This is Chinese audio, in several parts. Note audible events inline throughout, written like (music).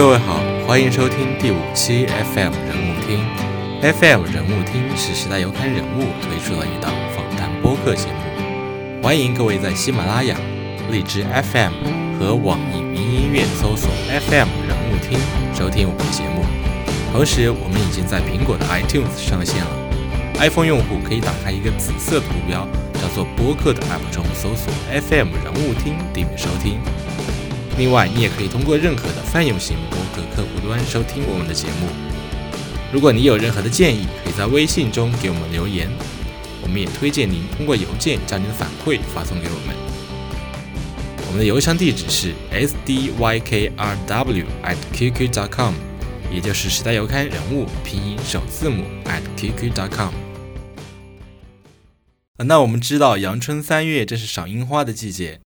各位好，欢迎收听第五期 FM 人物听。FM 人物听是时代周刊人物推出的一档访谈播客节目，欢迎各位在喜马拉雅、荔枝 FM 和网易云音乐搜索 FM 人物听收听我们的节目。同时，我们已经在苹果的 iTunes 上线了。iPhone 用户可以打开一个紫色图标，叫做播客的 App 中搜索 FM 人物听订阅收听。另外，你也可以通过任何的泛用型播客客户端收听我们的节目。如果你有任何的建议，可以在微信中给我们留言，我们也推荐您通过邮件将您的反馈发送给我们。我们的邮箱地址是 s d y k r w at qq.com，也就是时代周刊人物拼音首字母 at qq.com。那我们知道，阳春三月正是赏樱花的季节。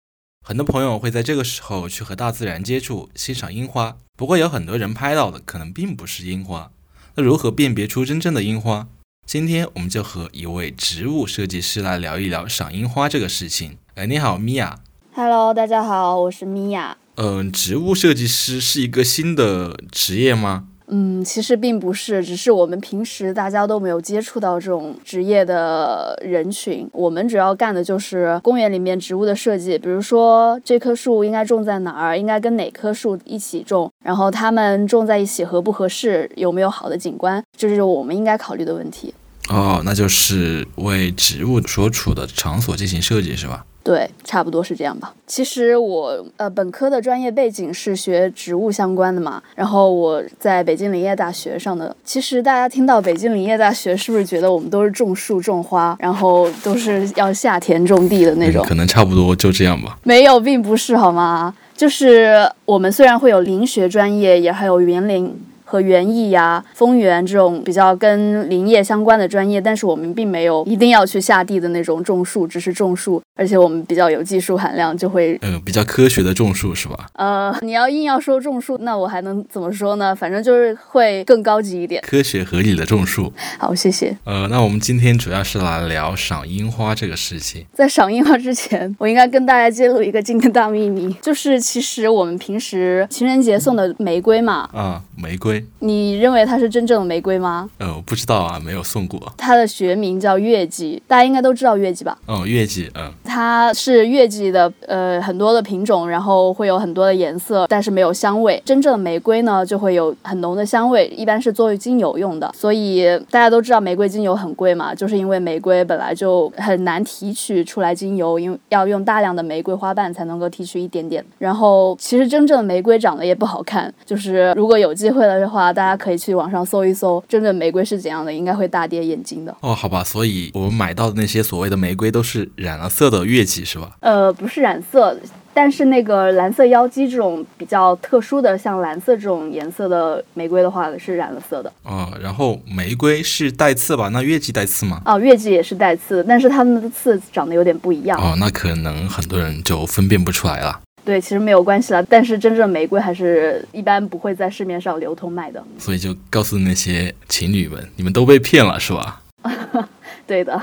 很多朋友会在这个时候去和大自然接触，欣赏樱花。不过有很多人拍到的可能并不是樱花。那如何辨别出真正的樱花？今天我们就和一位植物设计师来聊一聊赏樱花这个事情。哎，你好，米娅。Hello，大家好，我是米娅。嗯，植物设计师是一个新的职业吗？嗯，其实并不是，只是我们平时大家都没有接触到这种职业的人群。我们主要干的就是公园里面植物的设计，比如说这棵树应该种在哪儿，应该跟哪棵树一起种，然后它们种在一起合不合适，有没有好的景观，这是我们应该考虑的问题。哦，那就是为植物所处的场所进行设计，是吧？对，差不多是这样吧。其实我呃本科的专业背景是学植物相关的嘛，然后我在北京林业大学上的。其实大家听到北京林业大学，是不是觉得我们都是种树种花，然后都是要下田种地的那种？可能差不多就这样吧。没有，并不是好吗？就是我们虽然会有林学专业，也还有园林。和园艺呀、丰园这种比较跟林业相关的专业，但是我们并没有一定要去下地的那种种树，只是种树，而且我们比较有技术含量，就会呃比较科学的种树是吧？呃，(laughs) 你要硬要说种树，那我还能怎么说呢？反正就是会更高级一点，科学合理的种树。(laughs) 好，谢谢。呃，那我们今天主要是来聊赏樱花这个事情。在赏樱花之前，我应该跟大家揭露一个惊天大秘密，就是其实我们平时情人节送的玫瑰嘛，啊，玫瑰。你认为它是真正的玫瑰吗？呃，我不知道啊，没有送过。它的学名叫月季，大家应该都知道月季吧？哦，月季，嗯，它是月季的呃很多的品种，然后会有很多的颜色，但是没有香味。真正的玫瑰呢，就会有很浓的香味，一般是作为精油用的。所以大家都知道玫瑰精油很贵嘛，就是因为玫瑰本来就很难提取出来精油，因为要用大量的玫瑰花瓣才能够提取一点点。然后其实真正的玫瑰长得也不好看，就是如果有机会了的话，大家可以去网上搜一搜，真正玫瑰是怎样的，应该会大跌眼镜的。哦，好吧，所以我们买到的那些所谓的玫瑰都是染了色的月季是吧？呃，不是染色，但是那个蓝色妖姬这种比较特殊的，像蓝色这种颜色的玫瑰的话，是染了色的。哦，然后玫瑰是带刺吧？那月季带刺吗？哦，月季也是带刺，但是它们的刺长得有点不一样。哦，那可能很多人就分辨不出来了。对，其实没有关系了。但是真正玫瑰还是一般不会在市面上流通卖的。所以就告诉那些情侣们，你们都被骗了，是吧？(laughs) 对的。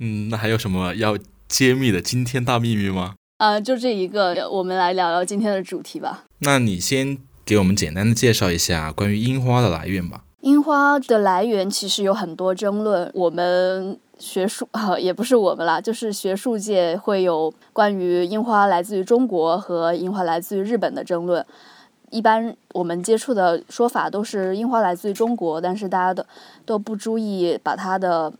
嗯，那还有什么要揭秘的惊天大秘密吗？呃，就这一个，我们来聊聊今天的主题吧。那你先给我们简单的介绍一下关于樱花的来源吧。樱花的来源其实有很多争论，我们。学术 (laughs) 啊，也不是我们啦，就是学术界会有关于樱花来自于中国和樱花来自于日本的争论。一般我们接触的说法都是樱花来自于中国，但是大家都都不注意把它的。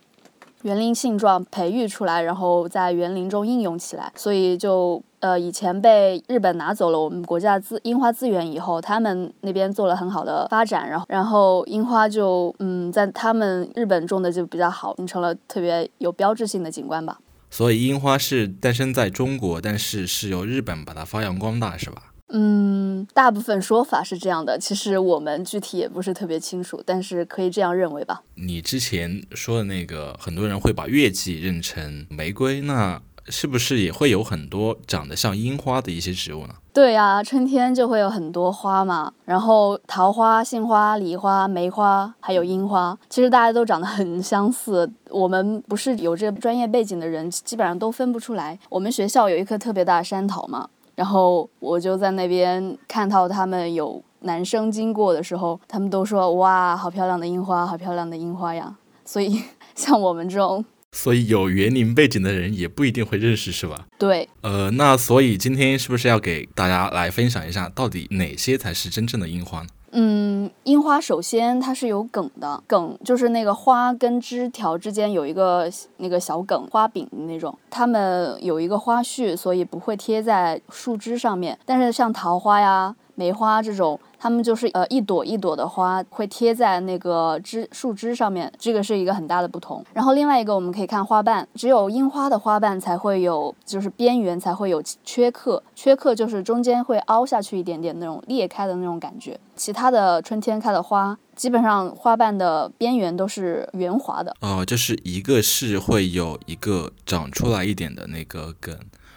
园林性状培育出来，然后在园林中应用起来，所以就呃以前被日本拿走了我们国家资樱花资源以后，他们那边做了很好的发展，然后然后樱花就嗯在他们日本种的就比较好，形成了特别有标志性的景观吧。所以樱花是诞生在中国，但是是由日本把它发扬光大，是吧？嗯，大部分说法是这样的，其实我们具体也不是特别清楚，但是可以这样认为吧。你之前说的那个，很多人会把月季认成玫瑰，那是不是也会有很多长得像樱花的一些植物呢？对呀，春天就会有很多花嘛，然后桃花、杏花、梨花、梅花，还有樱花，其实大家都长得很相似。我们不是有这个专业背景的人，基本上都分不出来。我们学校有一棵特别大的山桃嘛。然后我就在那边看到他们有男生经过的时候，他们都说哇，好漂亮的樱花，好漂亮的樱花呀。所以 (laughs) 像我们这种，所以有园林背景的人也不一定会认识，是吧？对，呃，那所以今天是不是要给大家来分享一下，到底哪些才是真正的樱花呢？嗯，樱花首先它是有梗的，梗就是那个花跟枝条之间有一个那个小梗，花柄的那种。它们有一个花序，所以不会贴在树枝上面。但是像桃花呀、梅花这种。它们就是呃一朵一朵的花会贴在那个枝树枝上面，这个是一个很大的不同。然后另外一个我们可以看花瓣，只有樱花的花瓣才会有，就是边缘才会有缺刻，缺刻就是中间会凹下去一点点那种裂开的那种感觉。其他的春天开的花，基本上花瓣的边缘都是圆滑的。哦，就是一个是会有一个长出来一点的那个梗。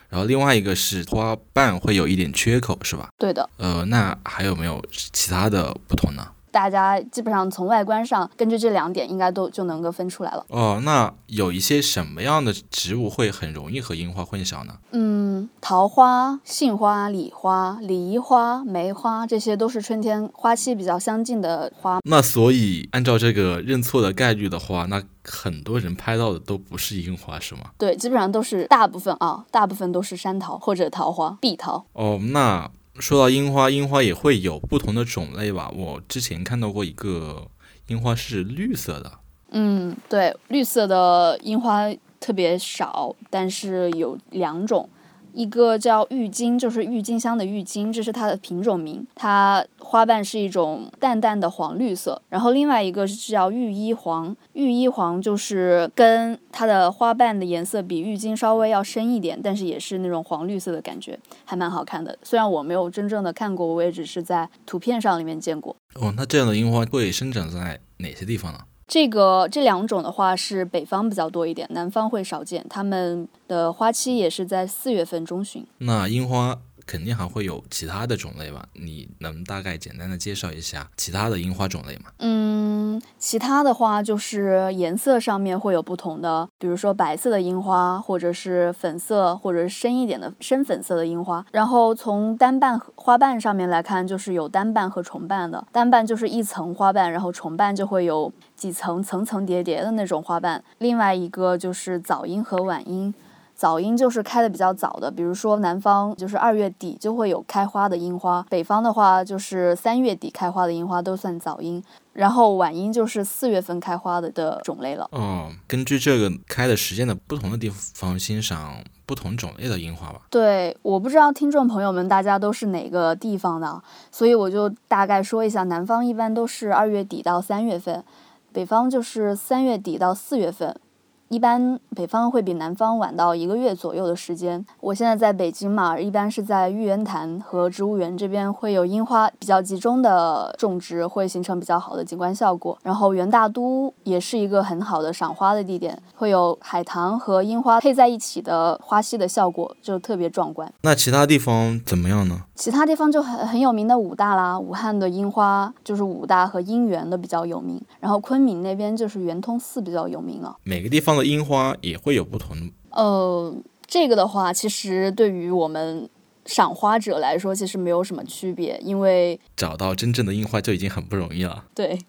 然后另外一个是花瓣会有一点缺口，是吧？对的。呃，那还有没有其他的不同呢？大家基本上从外观上，根据这两点，应该都就能够分出来了。哦，那有一些什么样的植物会很容易和樱花混淆呢？嗯，桃花、杏花、李花、梨花、梅花，这些都是春天花期比较相近的花。那所以按照这个认错的概率的话，那很多人拍到的都不是樱花，是吗？对，基本上都是大部分啊，大部分都是山桃或者桃花、碧桃。哦，那。说到樱花，樱花也会有不同的种类吧？我之前看到过一个樱花是绿色的。嗯，对，绿色的樱花特别少，但是有两种。一个叫郁金，就是郁金香的郁金，这是它的品种名。它花瓣是一种淡淡的黄绿色。然后另外一个是叫玉衣黄，玉衣黄就是跟它的花瓣的颜色比郁金稍微要深一点，但是也是那种黄绿色的感觉，还蛮好看的。虽然我没有真正的看过，我也只是在图片上里面见过。哦，那这样的樱花会生长在哪些地方呢？这个这两种的话是北方比较多一点，南方会少见。它们的花期也是在四月份中旬。那樱花。肯定还会有其他的种类吧？你能大概简单的介绍一下其他的樱花种类吗？嗯，其他的话就是颜色上面会有不同的，比如说白色的樱花，或者是粉色，或者是深一点的深粉色的樱花。然后从单瓣花瓣上面来看，就是有单瓣和重瓣的。单瓣就是一层花瓣，然后重瓣就会有几层层层叠叠的那种花瓣。另外一个就是早樱和晚樱。早樱就是开的比较早的，比如说南方就是二月底就会有开花的樱花，北方的话就是三月底开花的樱花都算早樱，然后晚樱就是四月份开花的的种类了。嗯，根据这个开的时间的不同的地方欣赏不同种类的樱花吧。对，我不知道听众朋友们大家都是哪个地方的，所以我就大概说一下，南方一般都是二月底到三月份，北方就是三月底到四月份。一般北方会比南方晚到一个月左右的时间。我现在在北京嘛，一般是在玉渊潭和植物园这边会有樱花比较集中的种植，会形成比较好的景观效果。然后元大都也是一个很好的赏花的地点，会有海棠和樱花配在一起的花溪的效果，就特别壮观。那其他地方怎么样呢？其他地方就很很有名的武大啦，武汉的樱花就是武大和樱园的比较有名。然后昆明那边就是圆通寺比较有名了。每个地方。樱花也会有不同。呃，这个的话，其实对于我们赏花者来说，其实没有什么区别，因为找到真正的樱花就已经很不容易了。对。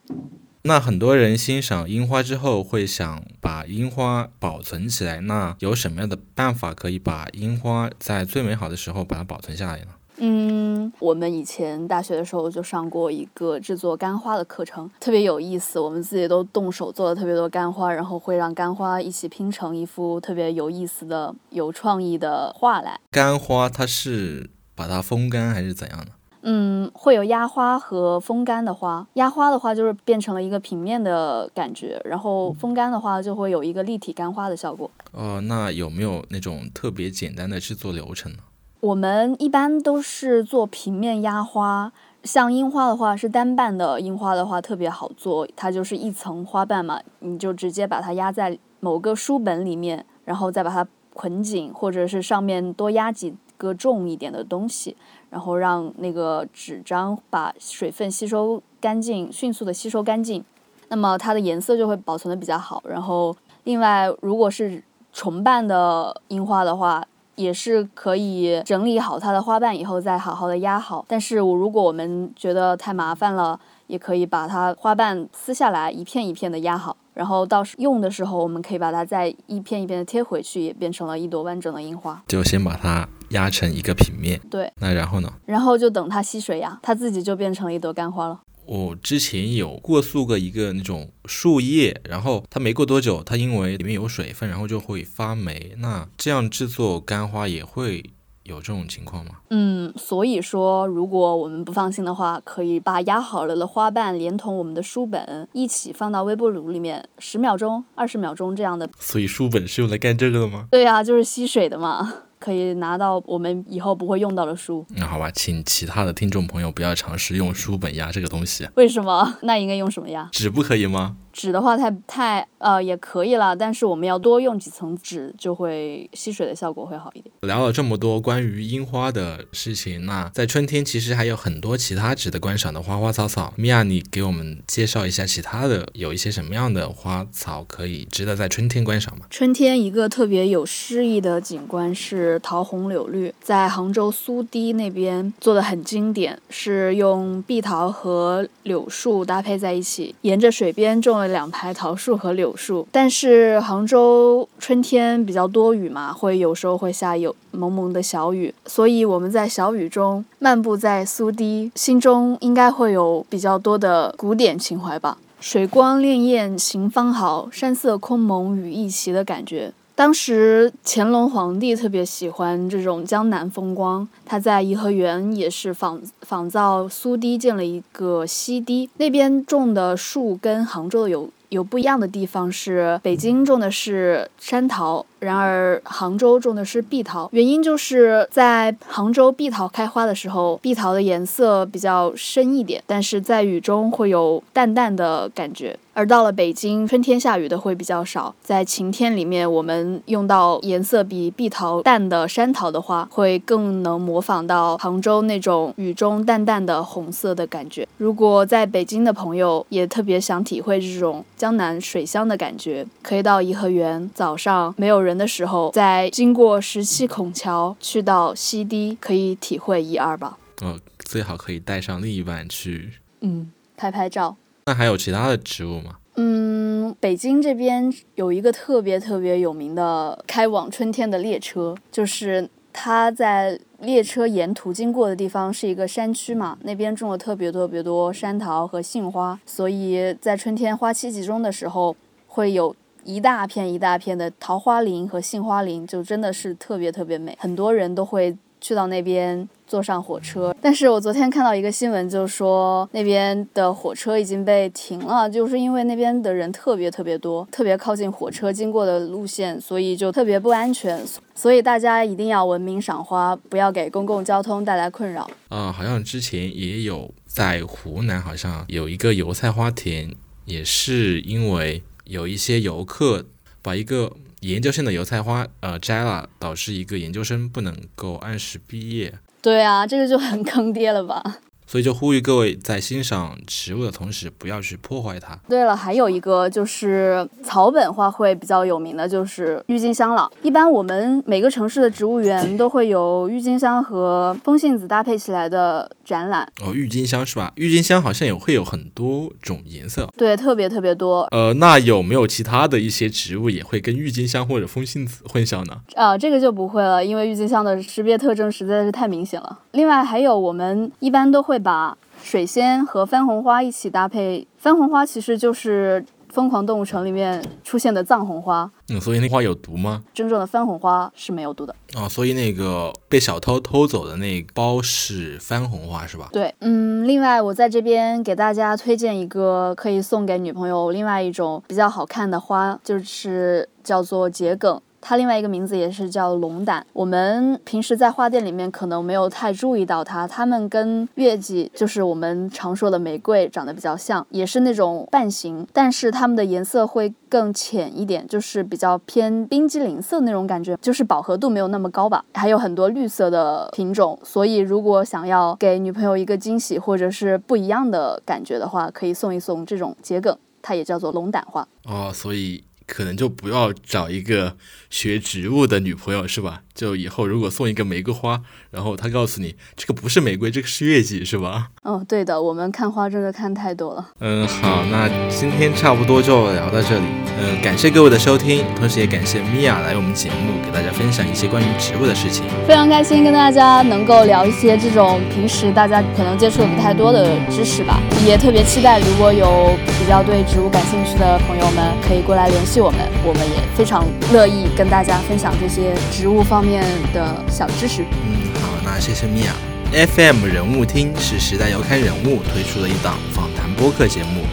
那很多人欣赏樱花之后，会想把樱花保存起来。那有什么样的办法可以把樱花在最美好的时候把它保存下来呢？嗯，我们以前大学的时候就上过一个制作干花的课程，特别有意思。我们自己都动手做了特别多干花，然后会让干花一起拼成一幅特别有意思的、有创意的画来。干花它是把它风干还是怎样的？嗯，会有压花和风干的花。压花的话就是变成了一个平面的感觉，然后风干的话就会有一个立体干花的效果。哦，那有没有那种特别简单的制作流程呢？我们一般都是做平面压花，像樱花的话是单瓣的，樱花的话特别好做，它就是一层花瓣嘛，你就直接把它压在某个书本里面，然后再把它捆紧，或者是上面多压几个重一点的东西，然后让那个纸张把水分吸收干净，迅速的吸收干净，那么它的颜色就会保存的比较好。然后另外，如果是重瓣的樱花的话，也是可以整理好它的花瓣以后再好好的压好。但是我如果我们觉得太麻烦了，也可以把它花瓣撕下来，一片一片的压好。然后到时用的时候，我们可以把它再一片一片的贴回去，也变成了一朵完整的樱花。就先把它压成一个平面。对。那然后呢？然后就等它吸水呀，它自己就变成了一朵干花了。我之前有过塑过一个那种树叶，然后它没过多久，它因为里面有水分，然后就会发霉。那这样制作干花也会。有这种情况吗？嗯，所以说，如果我们不放心的话，可以把压好了的花瓣连同我们的书本一起放到微波炉里面十秒钟、二十秒钟这样的。所以书本是用来干这个的吗？对呀，就是吸水的嘛。可以拿到我们以后不会用到的书。那好吧，请其他的听众朋友不要尝试用书本压这个东西。为什么？那应该用什么压？纸不可以吗？纸的话太太呃也可以了，但是我们要多用几层纸，就会吸水的效果会好一点。聊了这么多关于樱花的事情，那在春天其实还有很多其他值得观赏的花花草草。米娅，你给我们介绍一下其他的有一些什么样的花草可以值得在春天观赏吗？春天一个特别有诗意的景观是桃红柳绿，在杭州苏堤那边做的很经典，是用碧桃和柳树搭配在一起，沿着水边种了。两排桃树和柳树，但是杭州春天比较多雨嘛，会有时候会下有蒙蒙的小雨，所以我们在小雨中漫步在苏堤，心中应该会有比较多的古典情怀吧。水光潋滟晴方好，山色空蒙雨亦奇的感觉。当时乾隆皇帝特别喜欢这种江南风光，他在颐和园也是仿仿造苏堤建了一个西堤，那边种的树跟杭州有有不一样的地方，是北京种的是山桃。然而杭州种的是碧桃，原因就是在杭州碧桃开花的时候，碧桃的颜色比较深一点，但是在雨中会有淡淡的感觉。而到了北京，春天下雨的会比较少，在晴天里面，我们用到颜色比碧桃淡的山桃的话，会更能模仿到杭州那种雨中淡淡的红色的感觉。如果在北京的朋友也特别想体会这种江南水乡的感觉，可以到颐和园，早上没有人。的时候，再经过十七孔桥去到西堤，可以体会一二吧。哦，最好可以带上另一半去，嗯，拍拍照。那还有其他的植物吗？嗯，北京这边有一个特别特别有名的开往春天的列车，就是它在列车沿途经过的地方是一个山区嘛，那边种了特别特别多山桃和杏花，所以在春天花期集中的时候会有。一大片一大片的桃花林和杏花林，就真的是特别特别美，很多人都会去到那边坐上火车。但是我昨天看到一个新闻，就说那边的火车已经被停了，就是因为那边的人特别特别多，特别靠近火车经过的路线，所以就特别不安全。所以大家一定要文明赏花，不要给公共交通带来困扰。啊，好像之前也有在湖南，好像有一个油菜花田，也是因为。有一些游客把一个研究生的油菜花呃摘了，导致一个研究生不能够按时毕业。对啊，这个就很坑爹了吧。所以就呼吁各位在欣赏植物的同时，不要去破坏它。对了，还有一个就是草本花卉比较有名的就是郁金香了。一般我们每个城市的植物园都会有郁金香和风信子搭配起来的展览。哦，郁金香是吧？郁金香好像也会有很多种颜色。对，特别特别多。呃，那有没有其他的一些植物也会跟郁金香或者风信子混淆呢？啊，这个就不会了，因为郁金香的识别特征实在是太明显了。另外还有，我们一般都会。把水仙和番红花一起搭配，番红花其实就是《疯狂动物城》里面出现的藏红花。嗯，所以那花有毒吗？真正的番红花是没有毒的。哦，所以那个被小偷偷走的那包是番红花是吧？对，嗯，另外我在这边给大家推荐一个可以送给女朋友另外一种比较好看的花，就是叫做桔梗。它另外一个名字也是叫龙胆，我们平时在花店里面可能没有太注意到它。它们跟月季，就是我们常说的玫瑰，长得比较像，也是那种瓣形，但是它们的颜色会更浅一点，就是比较偏冰激凌色那种感觉，就是饱和度没有那么高吧。还有很多绿色的品种，所以如果想要给女朋友一个惊喜或者是不一样的感觉的话，可以送一送这种桔梗，它也叫做龙胆花。哦，所以。可能就不要找一个学植物的女朋友是吧？就以后如果送一个玫瑰花，然后他告诉你这个不是玫瑰，这个是月季，是吧？嗯，对的，我们看花真的看太多了。嗯，好，那今天差不多就聊到这里。嗯，感谢各位的收听，同时也感谢米娅来我们节目给大家分享一些关于植物的事情。非常开心跟大家能够聊一些这种平时大家可能接触的不太多的知识吧，也特别期待如果有比较对植物感兴趣的朋友们可以过来联系我们，我们也非常乐意跟大家分享这些植物方面的小知识。嗯，好，那谢谢米娅。FM 人物听是时代摇刊人物推出的一档访谈播客节目，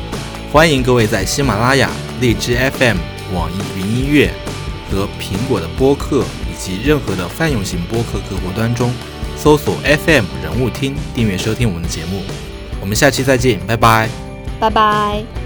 欢迎各位在喜马拉雅、荔枝 FM、网易云音乐和苹果的播客以及任何的泛用型播客客户端中搜索 FM 人物听，订阅收听我们的节目。我们下期再见，拜拜。拜拜。